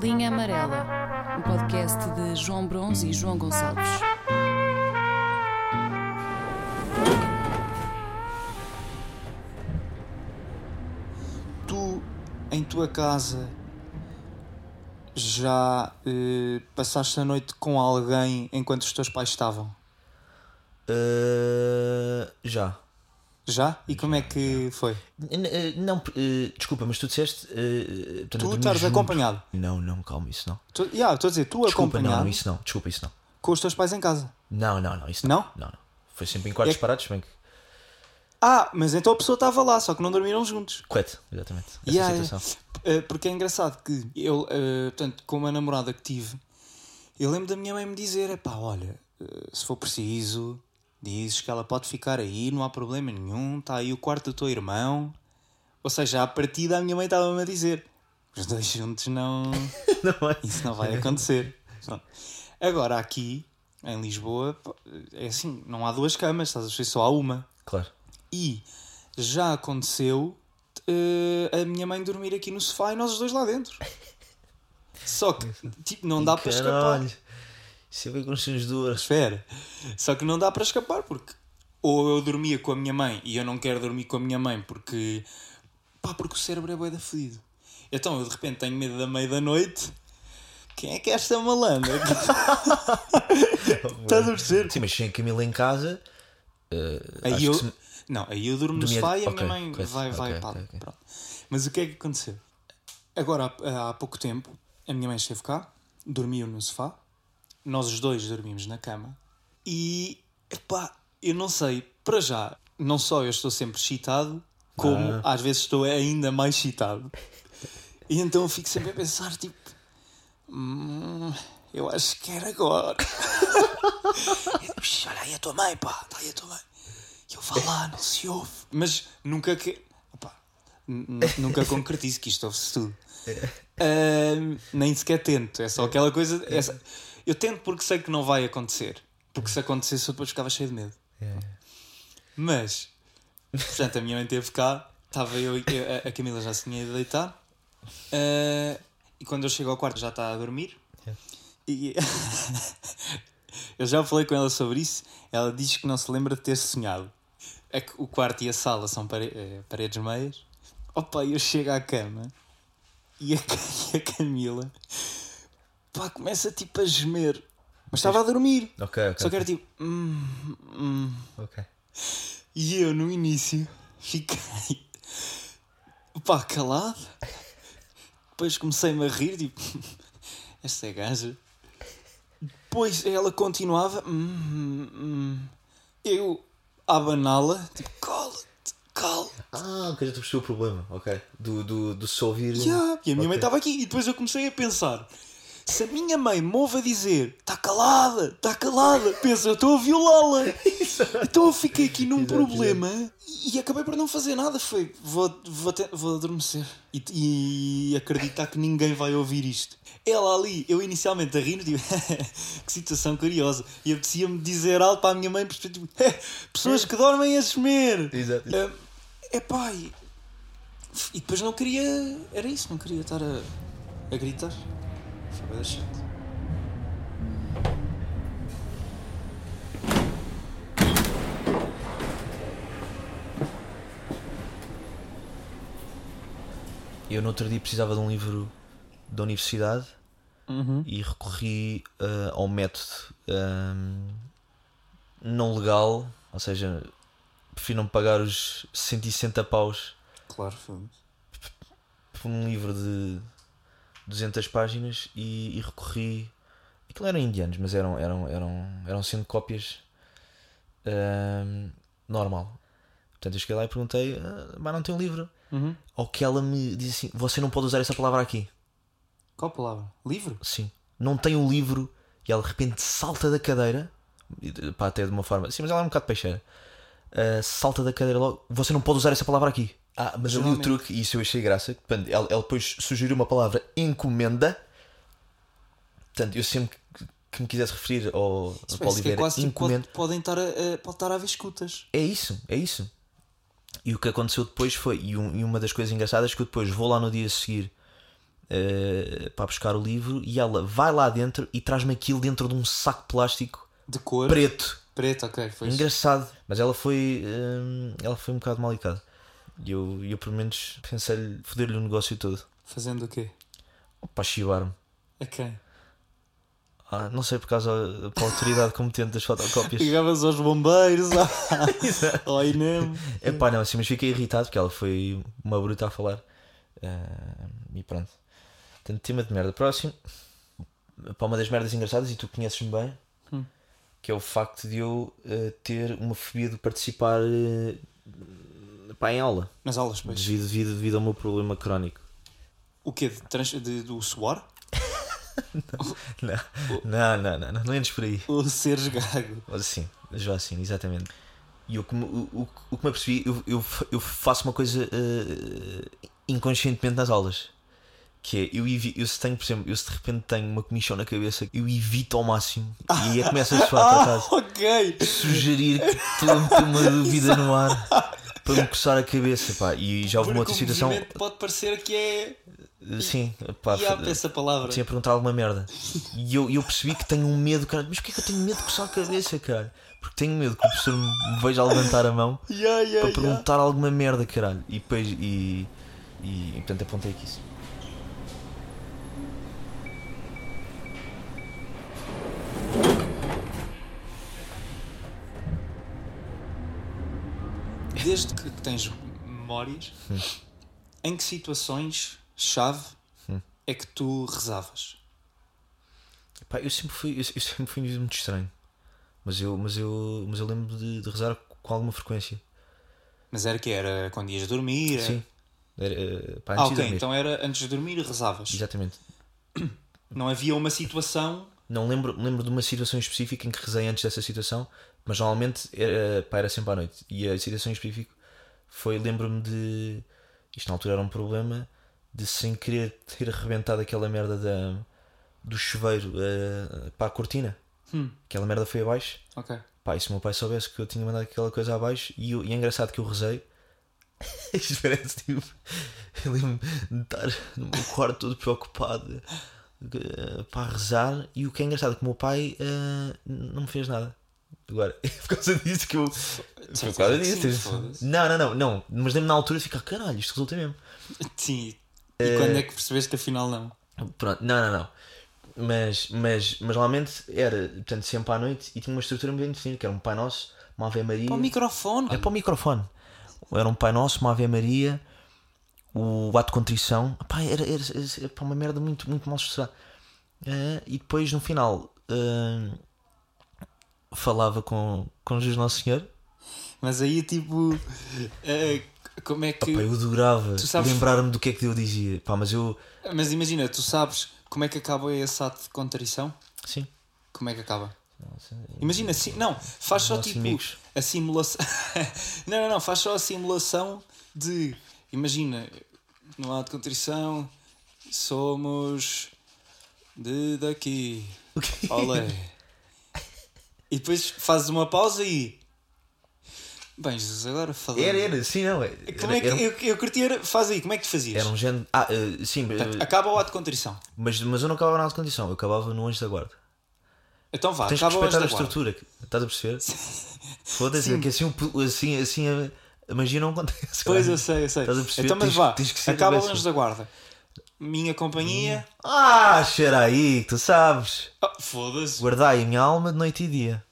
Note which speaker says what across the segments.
Speaker 1: Linha Amarela, um podcast de João Bronze e João Gonçalves.
Speaker 2: Tu, em tua casa, já eh, passaste a noite com alguém enquanto os teus pais estavam?
Speaker 3: Uh, já.
Speaker 2: Já? E como é que foi?
Speaker 3: Eh, Não, eh, desculpa, mas tu disseste. eh, portanto,
Speaker 2: Tu
Speaker 3: junto.
Speaker 2: acompanhado?
Speaker 3: Não, não, calma, isso não.
Speaker 2: Tu, yeah, estou a dizer, tu
Speaker 3: Desculpa,
Speaker 2: acompanhado
Speaker 3: não, isso não. Desculpa, isso não.
Speaker 2: com os teus pais em casa.
Speaker 3: Não, não, não, isso não.
Speaker 2: Não?
Speaker 3: Não, não. Foi sempre em quartos
Speaker 2: É-
Speaker 3: separados, bem que.
Speaker 2: Ah, mas então a pessoa estava lá, só que não dormiram juntos.
Speaker 3: Correto, exatamente. Essa
Speaker 2: Yeah,
Speaker 3: situação.
Speaker 2: Eh, porque é engraçado que eu, portanto, com uma namorada que tive, eu lembro da minha mãe me dizer: é pá, olha, se for preciso, dizes que ela pode ficar aí, não há problema nenhum, está aí o quarto do teu irmão. Ou seja, à partida a minha mãe estava-me a dizer: os dois juntos não.
Speaker 3: Não é?
Speaker 2: Isso não vai acontecer. Agora aqui, em Lisboa, é assim: não há duas camas, estás a ver? Só há uma.
Speaker 3: Claro.
Speaker 2: E já aconteceu eh, a minha mãe dormir aqui no sofá e nós os dois lá dentro. Só que tipo, não dá para escapar.
Speaker 3: Isso é bem constrangedor.
Speaker 2: Espera. Só que não dá para escapar porque ou eu dormia com a minha mãe e eu não quero dormir com a minha mãe porque pá, porque o cérebro é bué da fedido. Então eu de repente tenho medo da meia da noite. Quem é que é esta malandra? Estás a perceber?
Speaker 3: Sim, mas sem a Camila em casa. eh,
Speaker 2: Aí eu,
Speaker 3: se-
Speaker 2: não, aí eu durmo no
Speaker 3: Dormia-
Speaker 2: sofá e a
Speaker 3: ok,
Speaker 2: minha mãe
Speaker 3: correto,
Speaker 2: vai, vai
Speaker 3: ok,
Speaker 2: pá,
Speaker 3: ok, ok.
Speaker 2: pronto. Mas o que é que aconteceu? Agora, há, há pouco tempo, a minha mãe esteve cá, dormiu no sofá, nós os dois dormimos na cama e, epá, eu não sei, para já, não só eu estou sempre excitado, como
Speaker 3: Ah.
Speaker 2: às vezes estou ainda mais excitado. E então eu fico sempre a pensar, tipo, "Hum, eu acho que era agora. E eu, "Ixi, olha aí a tua mãe, pá, está aí a tua mãe. Eu vá lá, não se ouve. Mas nunca que. N- nunca concretizo que isto ouve-se tudo. Ahm, nem sequer tento. É só aquela coisa. essa- eu tento porque sei que não vai acontecer. Porque se acontecesse eu depois ficava cheio de medo. Mas, portanto, a minha mãe esteve cá, estava eu e a, Camila já se tinha ido deitar. Ah, e quando eu chego ao quarto já está a dormir. E eu já falei com ela sobre isso. Ela diz que não se lembra de ter sonhado. É que o quarto e a sala são pare- eh, paredes meias. Opa, eu chego à cama e a, e a Camila pá, começa tipo a gemer. Mas estava a dormir.
Speaker 3: Ok, ok.
Speaker 2: Só que era tipo. "Hum, hum."
Speaker 3: Ok.
Speaker 2: E eu no início fiquei pá, calado. Depois comecei-me a rir, tipo, esta é gaja. Depois ela continuava, "Hum, hum." eu abaná-la, tipo, cala-te, cala
Speaker 3: Ah, ok, já te percebi o problema. Ok. Do, do, do se ouvir.
Speaker 2: Yeah. E a minha mãe
Speaker 3: Ok.
Speaker 2: estava aqui. E depois eu comecei a pensar: se a minha mãe me ouve a dizer está calada, está calada, pensa, eu estou a violá-la. então eu fiquei aqui num
Speaker 3: Exato,
Speaker 2: problema e acabei por não fazer nada. Foi, vou, vou, te- vou adormecer e, e acreditar que ninguém vai ouvir isto. Ela ali, eu inicialmente a rir, tipo, que situação curiosa. E apetecia-me dizer algo para a minha mãe, tipo, pessoas que dormem a gemer.
Speaker 3: Exato.
Speaker 2: É pá, e, e depois não queria. Era isso, não queria estar a, a gritar. Foi da chato.
Speaker 3: Eu no outro dia precisava de um livro da universidade e recorri ah, ao método ahm, não legal, ou seja, prefiro não pagar os 160 paus
Speaker 2: Claro,
Speaker 3: por um livro de 200 páginas e, e recorri. Aquilo eram indianos, mas eram, eram, eram, eram sendo cópias ahm, normal. Portanto, eu cheguei lá e perguntei: ah, mas não tem um livro?
Speaker 2: Uhum.
Speaker 3: Ao que ela me disse assim: Você não pode usar essa palavra aqui.
Speaker 2: Qual palavra? Livro?
Speaker 3: Sim. Não tem um livro. E ela de repente salta da cadeira. Pá, até de uma forma. Sim, mas ela é um bocado peixeira. Ah, salta da cadeira logo. Você não pode usar essa palavra aqui. Ah, mas ali o truque, e isso eu achei graça. portanto, ela, ela depois sugeriu uma palavra encomenda. Portanto, eu sempre que, me quisesse referir ao,
Speaker 2: Isso
Speaker 3: Paulo
Speaker 2: é
Speaker 3: Oliveira,
Speaker 2: tipo, pode,
Speaker 3: encomenda.
Speaker 2: podem estar a, pode estar a haver escutas.
Speaker 3: É isso, é isso. E o que aconteceu depois foi, e, um- e uma das coisas engraçadas é que eu depois vou lá no dia a seguir eh, para buscar o livro e ela vai lá dentro e traz-me aquilo dentro de um saco plástico
Speaker 2: De cor.
Speaker 3: preto.
Speaker 2: Preto, ok. Foi
Speaker 3: Engraçado. Mas ela foi. hum, ela foi um bocado mal educada. E eu, eu, pelo menos, pensei-lhe foder-lhe o negócio todo.
Speaker 2: Fazendo o quê?
Speaker 3: Para chivar-me.
Speaker 2: A quem?
Speaker 3: Ah, não sei por causa da autoridade competente das fotocópias.
Speaker 2: Ligavas aos bombeiros, ao INEM.
Speaker 3: É pá, não, assim, mas fiquei irritado porque ela foi uma bruta a falar. Ah, e pronto. Portanto, tema de merda. Próximo, para uma das merdas engraçadas, e tu conheces-me bem,
Speaker 2: Hum.
Speaker 3: que é o facto de eu ah, ter uma fobia de participar ah, pá, em aula,
Speaker 2: Nas aulas, pois.
Speaker 3: devido, devido, devido ao meu problema crónico.
Speaker 2: O quê? De trans... de- do suor?
Speaker 3: Não, não, não, não, não entres por aí.
Speaker 2: Ou seres gago?
Speaker 3: Mas Sim, já assim, exatamente. E o que me, o, o, o que me apercebi, eu, eu, eu faço uma coisa eh, inconscientemente nas aulas. Que é, eu, eu se tenho, por exemplo, eu se de repente tenho uma comichão na cabeça, eu evito ao máximo. E aí é começa a soar por acaso.
Speaker 2: ok!
Speaker 3: Sugerir que meter uma dúvida no ar para me coçar a cabeça, pá. E já houve uma outra situação.
Speaker 2: pode parecer que é.
Speaker 3: eh, Sim, pá,
Speaker 2: E há essa palavra.
Speaker 3: tinha perguntado alguma merda. E eu, eu percebi que tenho um medo, cara. Mas porquê que eu tenho medo de coçar a cabeça, cara? Porque tenho medo que o professor me veja a levantar a mão
Speaker 2: Yeah, yeah,
Speaker 3: para
Speaker 2: yeah.
Speaker 3: perguntar alguma merda, caralho. E depois, e, e, e portanto apontei aqui isso.
Speaker 2: Desde que tens memórias, em que situações chave é que tu rezavas?
Speaker 3: Pá, eu sempre fui, eu, eu sempre fui um indivíduo muito estranho. Mas eu, mas eu, mas eu lembro de, de rezar com alguma frequência.
Speaker 2: Mas era que era quando ias dormir?
Speaker 3: Sim. Era, eh, pá,
Speaker 2: Ah, ok, então era antes de dormir rezavas.
Speaker 3: Exatamente.
Speaker 2: Não havia uma situação.
Speaker 3: Não lembro, lembro de uma situação específica em que rezei antes dessa situação, mas normalmente era, pá, era sempre à noite. E a situação específica foi, lembro-me de. Isto na altura era um problema, de sem querer ter arrebentado aquela merda da, do chuveiro eh, para a cortina.
Speaker 2: Hum,
Speaker 3: Aquela merda foi abaixo.
Speaker 2: ok.
Speaker 3: Pá, e se o meu pai soubesse que eu tinha mandado aquela coisa abaixo, e, eu- e é engraçado que eu rezei. Isto parece tipo. Eu lembro-me de estar no meu quarto todo preocupado eh, para rezar, e o que é engraçado é que o meu pai eh, não me fez nada. Agora, é por causa disso que eu. Foi por causa
Speaker 2: Sim,
Speaker 3: disso.
Speaker 2: foda-se.
Speaker 3: Não, não, não, não. Mas lembro na altura ficar, caralho, isto resulta mesmo.
Speaker 2: Sim. E quando é que percebeste que afinal não?
Speaker 3: Pronto, não, não, não. Mas, mas, mas normalmente era, portanto, sempre à noite e tinha uma estrutura muito definida, que era um Pai Nosso, uma Ave Maria.
Speaker 2: Para o microfone.
Speaker 3: É para o microfone. Era um Pai Nosso, uma Ave Maria, o ato de contrição. Pá, era, era, era, era uma merda muito, muito mal estruturada. Eh, e depois no final eh, falava com, com Jesus Nosso Senhor.
Speaker 2: Mas aí tipo. eh, como é que.
Speaker 3: Pá, eu adorava
Speaker 2: sabes-
Speaker 3: lembrar-me do que é que eu dizia. Pá, mas eu.
Speaker 2: Mas imagina, tu sabes como é que acaba esse ato de contrição?
Speaker 3: Sim.
Speaker 2: Como é que acaba? Imagina, sim, não, faz só tipo
Speaker 3: amigos.
Speaker 2: a simulação. não, não, não, faz só a simulação de. Imagina, no ato de contrição somos de daqui.
Speaker 3: O quê?
Speaker 2: Olé. E depois fazes uma pausa e. Bem, Jesus, agora falando.
Speaker 3: Era, era, sim, não. Era,
Speaker 2: Como é que
Speaker 3: era,
Speaker 2: eu, eu curti era. Faz aí, como é que tu fazias?
Speaker 3: era um género. Ah, eh, sim, eh,
Speaker 2: Acaba o ato de contrição.
Speaker 3: mas, mas eu não acabava na alta condição, eu acabava no anjo da guarda.
Speaker 2: Então vá,
Speaker 3: Tens que
Speaker 2: acaba anjo
Speaker 3: respeitar a
Speaker 2: da guarda.
Speaker 3: estrutura, estás a perceber? Foda-se, é que assim, assim, assim a, magia não acontece.
Speaker 2: Pois
Speaker 3: cara.
Speaker 2: eu sei, eu sei.
Speaker 3: Estás a perceber?
Speaker 2: Então, mas
Speaker 3: Tens-
Speaker 2: vá,
Speaker 3: tens que
Speaker 2: acaba o anjo da guarda. Minha companhia.
Speaker 3: Ah, cheira aí, que tu sabes.
Speaker 2: Ah, Foda-se.
Speaker 3: Guardai a minha alma de noite e dia.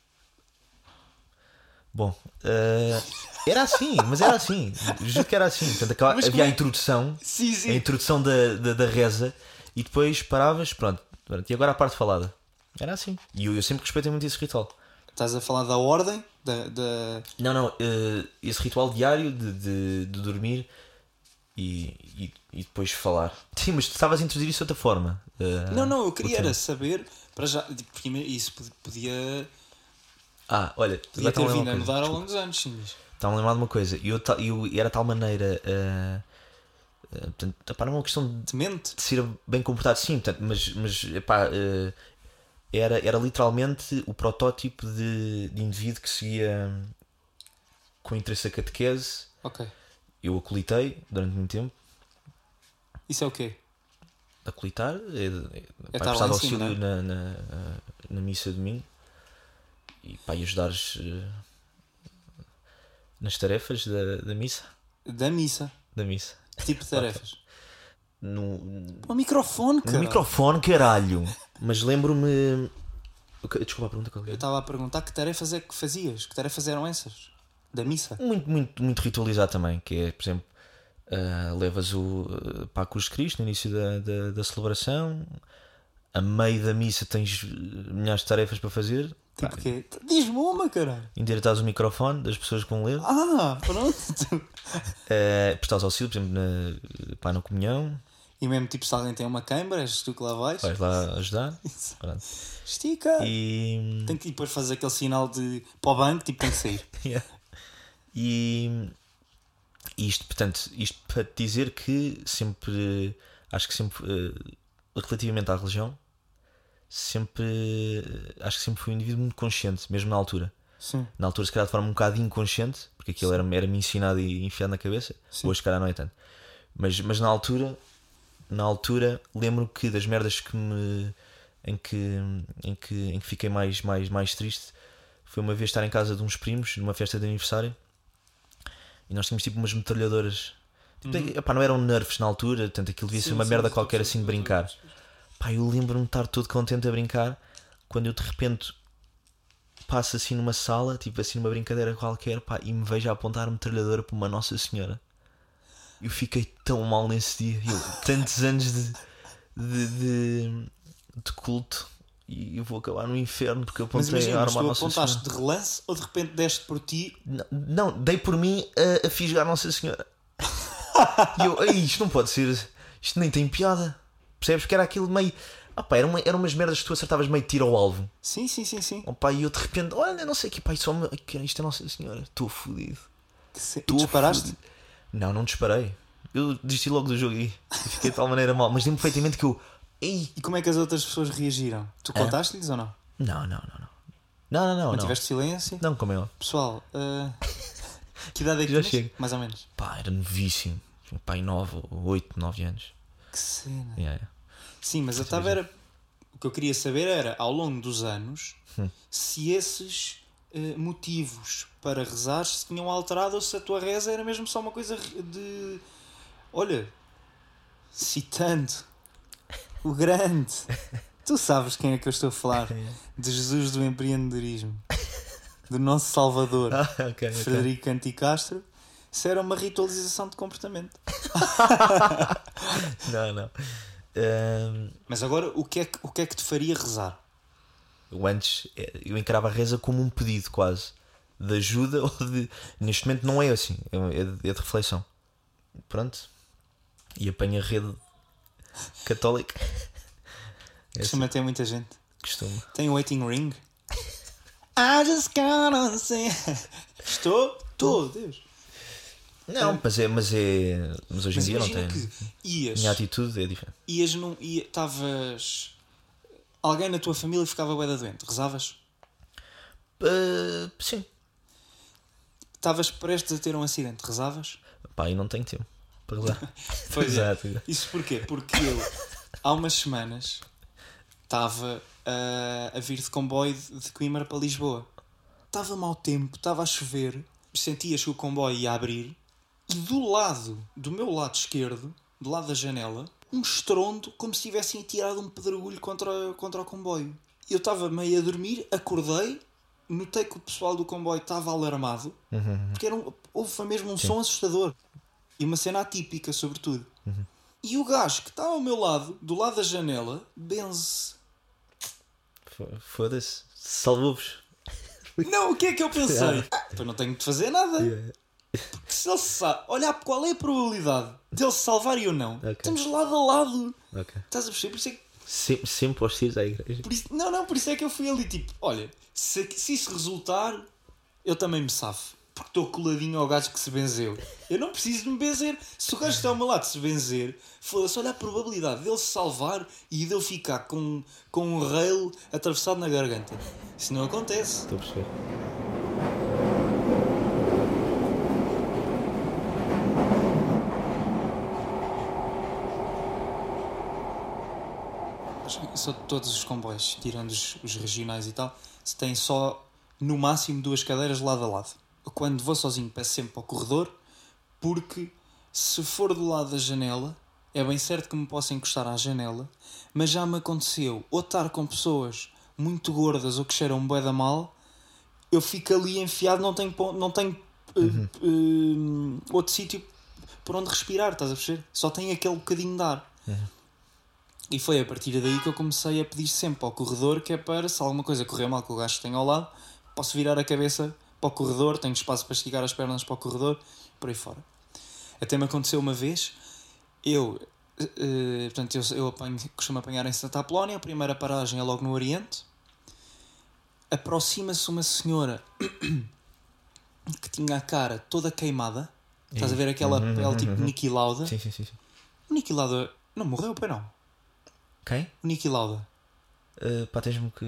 Speaker 3: Bom, eh, era assim, mas era assim. Juro que era assim. Portanto,
Speaker 2: Mas
Speaker 3: havia a
Speaker 2: é-
Speaker 3: introdução,
Speaker 2: Sim,
Speaker 3: a
Speaker 2: sim.
Speaker 3: introdução da, da, da reza e depois paravas, pronto. pronto, E agora a parte falada. Era assim. E eu, eu sempre respeitei muito esse ritual.
Speaker 2: Estás a falar da ordem? Da, da...
Speaker 3: Não, não, eh, esse ritual diário de, de, de dormir e, e, e depois falar. Sim, mas tu estavas a introduzir isso de outra forma. eh,
Speaker 2: Não, não, eu queria era saber. Para já, porque isso pod- podia,
Speaker 3: Ah, olha,
Speaker 2: podia ter vindo a mudar ao longo dos anos, sim.
Speaker 3: Está-me a lembrar de uma coisa. E eu, eu era de tal maneira. eh, portanto, epá, não é uma questão de
Speaker 2: Demente?
Speaker 3: de ser bem comportado, sim, portanto, mas, mas epá, eh, era, era literalmente o protótipo de, de indivíduo que seguia com interesse a catequese.
Speaker 2: Ok.
Speaker 3: Eu acolitei durante muito tempo.
Speaker 2: Isso é o quê?
Speaker 3: acolitar, é, é,
Speaker 2: É
Speaker 3: pá, prestar
Speaker 2: em cima,
Speaker 3: auxílio na, na, na missa de domingo e pá, e ajudares eh, nas tarefas da, da missa.
Speaker 2: Da missa.
Speaker 3: Da missa.
Speaker 2: Que tipo de tarefas?
Speaker 3: No,
Speaker 2: O microfone,
Speaker 3: no
Speaker 2: cara.
Speaker 3: microfone, caralho! Mas lembro-me. Desculpa a pergunta qual
Speaker 2: Eu
Speaker 3: é?
Speaker 2: estava a perguntar que tarefas é que fazias? Que tarefas eram essas? Da missa?
Speaker 3: Muito, muito, muito ritualizado também, que é, por exemplo, ah, levas o uh, para a Cruz de Cristo no início da, da, da celebração, a meio da missa tens milhares de tarefas para fazer,
Speaker 2: Tipo quê? Diz-me uma, caralho.
Speaker 3: endireitas o microfone das pessoas que vão ler,
Speaker 2: Ah, pronto.
Speaker 3: uh, prestares auxílio, por exemplo, na, pá, na comunhão,
Speaker 2: e mesmo tipo se alguém tem uma câmara, és tu que lá vais.
Speaker 3: vais lá ajudar. Pronto.
Speaker 2: Estica.
Speaker 3: E,
Speaker 2: Tem que depois fazer aquele sinal de para o banco, tipo tem que sair.
Speaker 3: Yeah. E isto, portanto, isto para te dizer que sempre, acho que sempre, eh, relativamente à religião, sempre, eh, acho que sempre fui um indivíduo muito consciente, mesmo na altura.
Speaker 2: Sim.
Speaker 3: Na altura, se calhar de forma um bocado inconsciente, porque aquilo era- era-me ensinado e enfiado na cabeça,
Speaker 2: Sim.
Speaker 3: hoje, se calhar, não é tanto. Mas, mas na altura, na altura, lembro que das merdas que me. em que, em que, em que fiquei mais, mais, mais triste foi uma vez estar em casa de uns primos, numa festa de aniversário, e nós tínhamos tipo umas metralhadoras. Tipo, epá, não eram nerfs na altura, portanto aquilo devia ser uma merda qualquer assim de brincar. Pá, eu lembro-me de estar todo contente a brincar quando eu de repente passo assim numa sala, tipo assim numa brincadeira qualquer, pá, e me vejo a apontar a metralhadora para uma Nossa Senhora. Eu fiquei tão mal nesse dia. Eu, tantos anos de, de, de, de culto e eu vou acabar no inferno porque eu
Speaker 2: Mas
Speaker 3: apontei
Speaker 2: imagina,
Speaker 3: a
Speaker 2: mas
Speaker 3: arma à
Speaker 2: tu
Speaker 3: Nossa
Speaker 2: apontaste
Speaker 3: Senhora.
Speaker 2: de relance ou de repente deste por ti?
Speaker 3: Não, não, dei por mim a, a fisgar a Nossa Senhora. e eu, "Ei, isto não pode ser, isto nem tem piada. Percebes que era aquilo meio. Ah, pá, era, uma, era umas merdas que tu acertavas meio tiro ao alvo.
Speaker 2: Sim, sim, sim, sim.
Speaker 3: Oh, pá, e eu de repente, olha, não sei o que, pá, só me... Isto é Nossa Senhora, estou fodido.
Speaker 2: Se...
Speaker 3: Tô
Speaker 2: Disparaste?
Speaker 3: fudido. Não, não disparei. Eu desisti logo do jogo. E fiquei de tal maneira mal. Mas lembro perfeitamente que eu. Ei!
Speaker 2: E como é que as outras pessoas reagiram? Tu contaste-lhes ou não?
Speaker 3: Não, não, não, não. Não, não, não. Não,
Speaker 2: Mantiveste silêncio?
Speaker 3: não como óbvio.
Speaker 2: Pessoal, ah, que idade é que
Speaker 3: Já chego.
Speaker 2: Mais ou menos.
Speaker 3: Pá, era novíssimo. Em 9, 8, 9 anos.
Speaker 2: Que cena.
Speaker 3: Yeah, yeah.
Speaker 2: Sim, mas eu estava era. O que eu queria saber era, ao longo dos anos,
Speaker 3: Hum.
Speaker 2: se esses eh, motivos para rezar se tinham alterado ou se a tua reza era mesmo só uma coisa de. Olha, citando o grande. Tu sabes quem é que eu estou a falar? De Jesus do empreendedorismo. Do nosso Salvador,
Speaker 3: Ah, ok, ok.
Speaker 2: Frederico Anticastro. Isso era uma ritualização de comportamento.
Speaker 3: Não, não. Ahm,
Speaker 2: Mas agora, o que é que, o que, é que te faria rezar?
Speaker 3: eu antes eh, eu encarava a reza como um pedido quase de ajuda ou de. Neste momento não é assim, é, é de, é de reflexão. Pronto. E apanha a rede católica. É assim,
Speaker 2: Costuma ter muita gente.
Speaker 3: costumo.
Speaker 2: Tem o waiting ring? I just gotta say. Estou? Estou, Deus.
Speaker 3: Não, mas é, mas é. Mas hoje em
Speaker 2: Mas
Speaker 3: dia não tem.
Speaker 2: que ias,
Speaker 3: Minha atitude é diferente.
Speaker 2: ias num. Estavas. Alguém na tua família ficava bué doente. Rezavas?
Speaker 3: Ah, sim.
Speaker 2: Estavas prestes a ter um acidente. Rezavas?
Speaker 3: Pá, aí não tenho tempo rezar.
Speaker 2: Pois é.
Speaker 3: Exato.
Speaker 2: Isso porquê? Porque eu, há umas semanas, estava ah, a vir de comboio de Coimbra para Lisboa. Estava mau tempo, estava a chover, sentias que o comboio ia abrir e do lado, do meu lado esquerdo, do lado da janela, um estrondo como se tivessem atirado um pedregulho contra, contra o comboio. Eu estava meio a dormir, acordei, notei que o pessoal do comboio estava alarmado, porque era um, houve foi mesmo um som assustador. E uma cena atípica, sobretudo. E o gajo que estava ao meu lado, do lado da janela, benze.
Speaker 3: Fo- Foda-se. Salvou-vos.
Speaker 2: Não, o que é que eu pensei? Ah, então não tenho de fazer nada.
Speaker 3: Yeah.
Speaker 2: Porque se ele sabe, olhar qual é a probabilidade dele se salvar e eu não,
Speaker 3: Ok.
Speaker 2: estamos lado a lado.
Speaker 3: Ok.
Speaker 2: Estás a perceber? Por isso é que,
Speaker 3: Sempre, sempre hostis à igreja.
Speaker 2: por isso, não, não, por isso é que eu fui ali tipo: olha, se, se isso resultar, eu também me safo. Porque estou coladinho ao gajo que se benzeu. Eu não preciso de me benzer. Se o gajo está ao meu lado se benzer, foda-se, olha a probabilidade dele se salvar e dele ficar com, com um rail atravessado na garganta. Isso não acontece.
Speaker 3: Estou a perceber.
Speaker 2: só todos os comboios, tirando os, os regionais e tal, se têm só no máximo duas cadeiras lado a lado. Quando vou sozinho, peço sempre para o corredor, porque se for do lado da janela, é bem certo que me possa encostar à janela, mas já me aconteceu ou estar com pessoas muito gordas ou que cheiram bué da mal, eu fico ali enfiado, não tenho, não tenho eh, eh, outro sítio por onde respirar, estás a perceber? Só tem aquele bocadinho de ar. E foi a partir daí que eu comecei a pedir sempre ao corredor que é para, se alguma coisa correr mal com o gajo que tenho ao lado, posso virar a cabeça para o corredor, tenho espaço para esticar as pernas para o corredor, por aí fora. Até me aconteceu uma vez, eu, eh, eh, portanto, eu, eu apanho, costumo apanhar em Santa Apolónia, a primeira paragem é logo no Oriente, aproxima-se uma senhora que tinha a cara toda queimada, estás a ver aquela
Speaker 3: Uhum,
Speaker 2: pele
Speaker 3: uhum,
Speaker 2: tipo
Speaker 3: uhum.
Speaker 2: Niki Lauda?
Speaker 3: Sim, sim, sim.
Speaker 2: O Niki Lauda não morreu, pois não?
Speaker 3: Quem?
Speaker 2: O Niki Lauda.
Speaker 3: Uh, pá, tens-me que.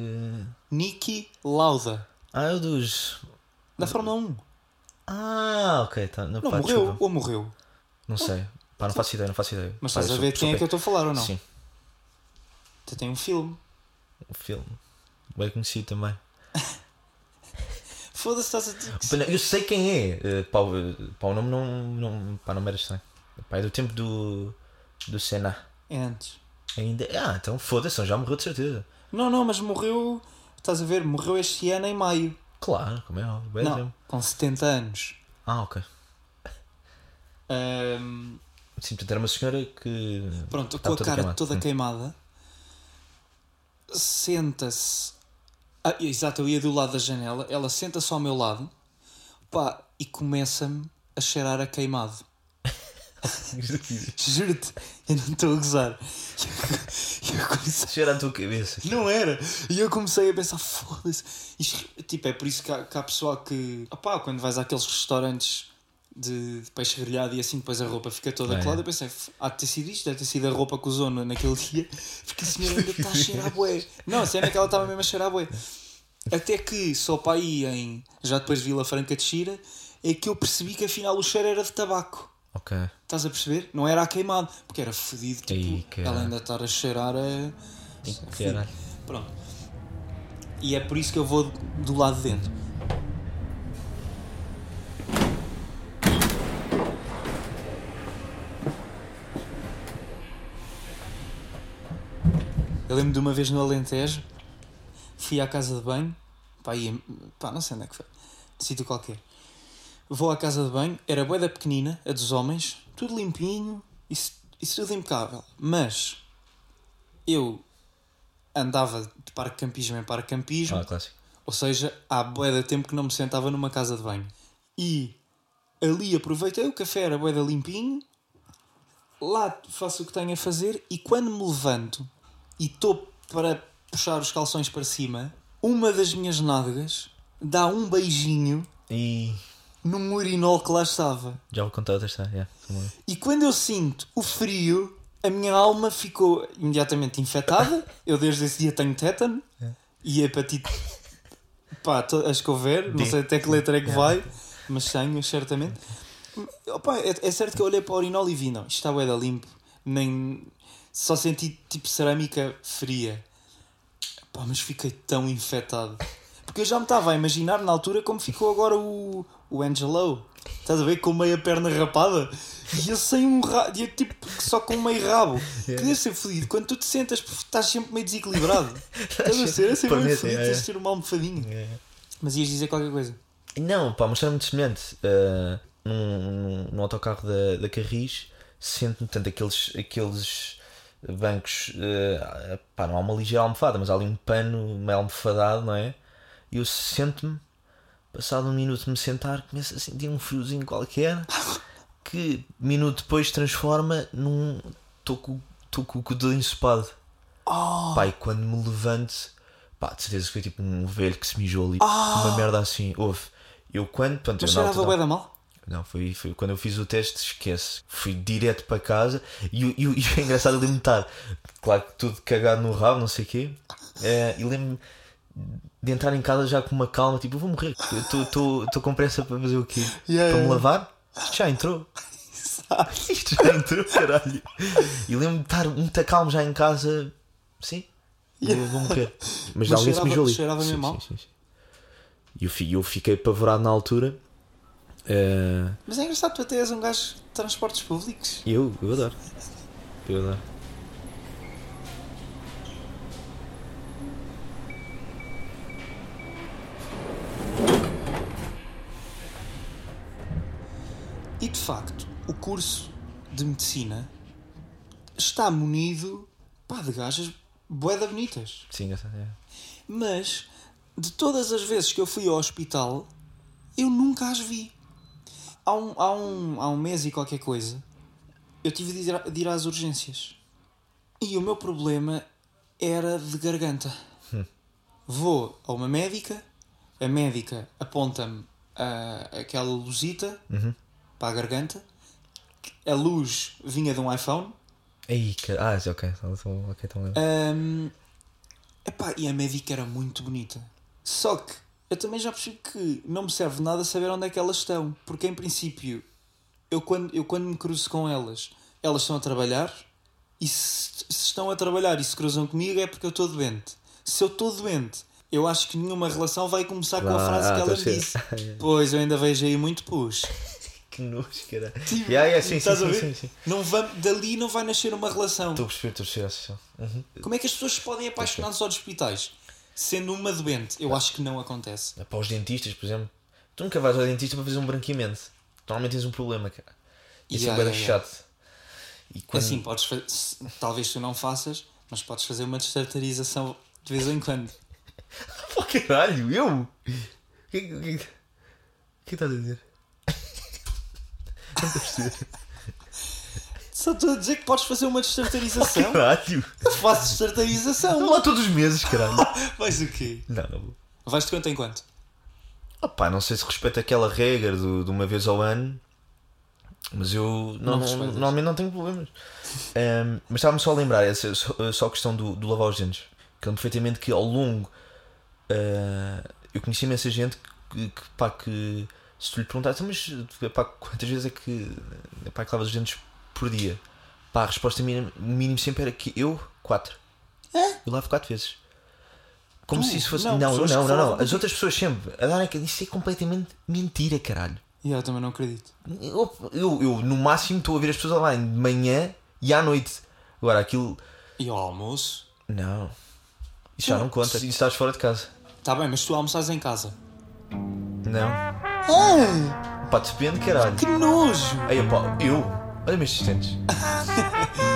Speaker 2: Niki Lauda,
Speaker 3: Ah, é o dos.
Speaker 2: Da Fórmula 1.
Speaker 3: Ah, ok. Tá. Não,
Speaker 2: Não
Speaker 3: pá,
Speaker 2: morreu
Speaker 3: desculpa.
Speaker 2: ou morreu?
Speaker 3: Não sei. Pá, não faço ideia, não faço ideia.
Speaker 2: Mas
Speaker 3: Pá,
Speaker 2: estás a ver quem é que eu estou a falar ou não?
Speaker 3: Sim,
Speaker 2: Até tem um filme.
Speaker 3: um filme. Bem conhecido também.
Speaker 2: Foda-se, estás a
Speaker 3: Eu sei quem é. Uh, pá, pá, o nome não, não, pá, não me era estranho. Pá, é do tempo do. do Senna.
Speaker 2: É antes.
Speaker 3: Ainda. Ah, então foda-se, já morreu de certeza.
Speaker 2: Não, não, mas morreu. Estás a ver? Morreu este ano em maio.
Speaker 3: Claro, como é óbvio. bem
Speaker 2: não,
Speaker 3: tempo.
Speaker 2: com 70 anos.
Speaker 3: Ah, ok.
Speaker 2: Ahm,
Speaker 3: Sim, portanto era uma senhora que.
Speaker 2: pronto, com a
Speaker 3: toda
Speaker 2: cara
Speaker 3: queimada.
Speaker 2: toda queimada. Senta-se. Ah, exato, eu ia do lado da janela. Ela senta-se ao meu lado. Pá, e começa-me a cheirar a queimado. Juro-te, eu não estou a gozar. Eu comecei...
Speaker 3: Cheira a tua cabeça.
Speaker 2: Não era! E eu comecei a pensar, foda-se. Tipo, é por isso que há, que há pessoal que. Opá, quando vais àqueles restaurantes de, peixe grelhado e assim depois a roupa fica toda
Speaker 3: É.
Speaker 2: colada, eu pensei, "F- há de ter sido isto, deve ter sido a roupa que usou naquele dia, porque a senhora ainda está a cheirar a bué. Não, a cena é que ela estava mesmo a cheirar a bué. Até que só para aí em. Já depois de Vila Franca de Xira, é que eu percebi que afinal o cheiro era de tabaco.
Speaker 3: Ok.
Speaker 2: Estás a perceber? Não era a queimado, porque era fodido. Tipo,
Speaker 3: Ei,
Speaker 2: ela ainda estar a cheirar a.
Speaker 3: Caralho.
Speaker 2: Pronto. E é por isso que eu vou do lado de dentro. Eu lembro de uma vez no Alentejo, fui à casa de banho, pá, ia, pá não sei onde é que foi, de sítio qualquer. Vou à casa de banho, era boeda pequenina, a dos homens, tudo limpinho, isso, isso tudo impecável. Mas eu andava de parque-campismo em parque-campismo,
Speaker 3: Ah, clássico.
Speaker 2: ou seja, há bué de tempo que não me sentava numa casa de banho. E ali aproveitei, o café era bué de limpinho, lá faço o que tenho a fazer e quando me levanto e estou para puxar os calções para cima, uma das minhas nádegas dá um beijinho
Speaker 3: E.
Speaker 2: num urinol que lá estava.
Speaker 3: Já vou contar outra história. Yeah. Como-
Speaker 2: E quando eu sinto o frio, a minha alma ficou imediatamente infectada. Eu desde esse dia tenho tétano e hepatite. Pá, as que houver, não sei até que letra é que vai, mas tenho, certamente. Opa, é, é certo que eu olhei para o urinol e vi, não, isto está bué da limpo. Nem... Só senti tipo cerâmica fria. Pá, mas fiquei tão infectado. Porque eu já me estava a imaginar na altura como ficou agora o, o Angelo. Estás a ver? Com meia perna rapada. E eu sem um rabo. E eu, tipo, só com meio rabo. Que deve ser fodido. Quando tu te sentas, estás sempre meio desequilibrado. Estás a ser? É sempre meio fodido. Tens de ter uma almofadinha. Mas ias dizer qualquer coisa.
Speaker 3: Não, pá, uma história muito semelhante. Uh, num, num, autocarro da, da Carris, sento-me, portanto, aqueles, aqueles bancos, uh, pá, não há uma ligeira almofada, mas há ali um pano meio almofadado, não é? E eu sento-me, passado um minuto de me sentar, começo a sentir um friozinho qualquer, que minuto depois transforma num. Estou com, tô com o todo ensopado.
Speaker 2: Oh,
Speaker 3: Pá, e quando me levanto, pá, de certeza que foi tipo um velho que se mijou ali. Uma merda assim, houve. Eu quando. Portanto,
Speaker 2: mas
Speaker 3: eu,
Speaker 2: cheirava
Speaker 3: altura-
Speaker 2: bué da mal?
Speaker 3: não, foi, foi quando eu fiz o teste, esquece. Fui direto para casa e, e, e engraçado é lembro-me de estar, claro que tudo cagado no rabo, não sei o quê. Eh, e lembro-me de entrar em casa já com uma calma, tipo, eu vou morrer. Estou com pressa para fazer o quê?
Speaker 2: Yeah,
Speaker 3: para me
Speaker 2: yeah.
Speaker 3: lavar? Isto já entrou. Isto já entrou, caralho. E lembro-me de estar muito calmo já em casa, sim, vou, vou morrer. Mas,
Speaker 2: Mas
Speaker 3: alguém se mijou ali.
Speaker 2: cheirava
Speaker 3: sim,
Speaker 2: mal?
Speaker 3: sim, sim, sim. E eu, eu fiquei apavorado na altura. Eh,
Speaker 2: Mas é engraçado, tu até és um gajo de transportes públicos.
Speaker 3: eu, eu adoro. Eu adoro.
Speaker 2: E de facto, o curso de medicina está munido pá, de gajas boeda bonitas.
Speaker 3: Sim, essa é.
Speaker 2: Mas de todas as vezes que eu fui ao hospital, eu nunca as vi. Há um, há um, há um mês e qualquer coisa, eu tive de ir, a- de ir às urgências. E o meu problema era de garganta. Vou a uma médica, a médica aponta-me ah, aquela luzita para a garganta, a luz vinha de um iPhone.
Speaker 3: Aí, que... Ah, ok. Ok.
Speaker 2: Ahm, epá, e a médica era muito bonita. Só que eu também já percebi que não me serve nada saber onde é que elas estão. Porque em princípio, eu quando, eu quando me cruzo com elas, elas estão a trabalhar. E se, se estão a trabalhar e se cruzam comigo é porque eu estou doente. Se eu estou doente, eu acho que nenhuma relação vai começar com a
Speaker 3: Ah,
Speaker 2: frase
Speaker 3: ah,
Speaker 2: que ela disse. Pois, eu ainda vejo aí muito push.
Speaker 3: Que nojo, cara.
Speaker 2: Tipo,
Speaker 3: Yeah, yeah, sim, sim, sim, sim, sim.
Speaker 2: Não vai, dali não vai nascer uma relação.
Speaker 3: Estou a perceber, estou a perceber essa. Uhum.
Speaker 2: Como é que as pessoas se podem apaixonar só de hospitais? Sendo uma doente, eu acho que não acontece.
Speaker 3: É Para os dentistas, por exemplo. Tu nunca vais ao dentista para fazer um branqueamento. Normalmente tens um problema, cara. Isso
Speaker 2: Yeah,
Speaker 3: é bem
Speaker 2: yeah,
Speaker 3: chato. E quando...
Speaker 2: Assim, podes fa- se- talvez tu não faças, mas podes fazer uma destartarização de vez em quando.
Speaker 3: Pô, caralho, eu? O que, o que, o que estás a dizer? Não.
Speaker 2: Só estou a dizer que podes fazer uma destartarização.
Speaker 3: Caralho.
Speaker 2: Eu faço destartarização.
Speaker 3: lá todos os meses, caralho.
Speaker 2: Vais o quê?
Speaker 3: Não, não vou.
Speaker 2: Vais de quanto em quanto?
Speaker 3: Opá, não sei se respeito aquela regra do, de uma vez ao ano, mas eu não,
Speaker 2: Não
Speaker 3: não- normalmente não tenho problemas. Ahm, mas estava-me só a lembrar, essa, só, só a questão do, do lavar os dentes. Que perfeitamente que ao longo ah, eu conheci imensa gente que, que, pá, que se tu lhe perguntasse, mas pá, quantas vezes é que, pá, que lavas os dentes por dia? Pá, a resposta mínima, mínimo sempre era que eu, quatro. Eu lavo quatro vezes. Como
Speaker 2: Tu?
Speaker 3: se isso fosse.
Speaker 2: Não,
Speaker 3: Não, não, não, não, As outras pessoas sempre. A darem que isso é completamente mentira, caralho.
Speaker 2: E eu também não acredito.
Speaker 3: Eu, eu, eu, no máximo estou a ver as pessoas lavarem de manhã e à noite. Agora aquilo.
Speaker 2: E ao almoço?
Speaker 3: Não. Isso já não conta. Isso estás fora de casa.
Speaker 2: Tá bem, mas tu almoças em casa.
Speaker 3: Não.
Speaker 2: Ah,
Speaker 3: Pá, depende, caralho.
Speaker 2: que nojo!
Speaker 3: Aí, pá, eu. Olha-me estes dentes.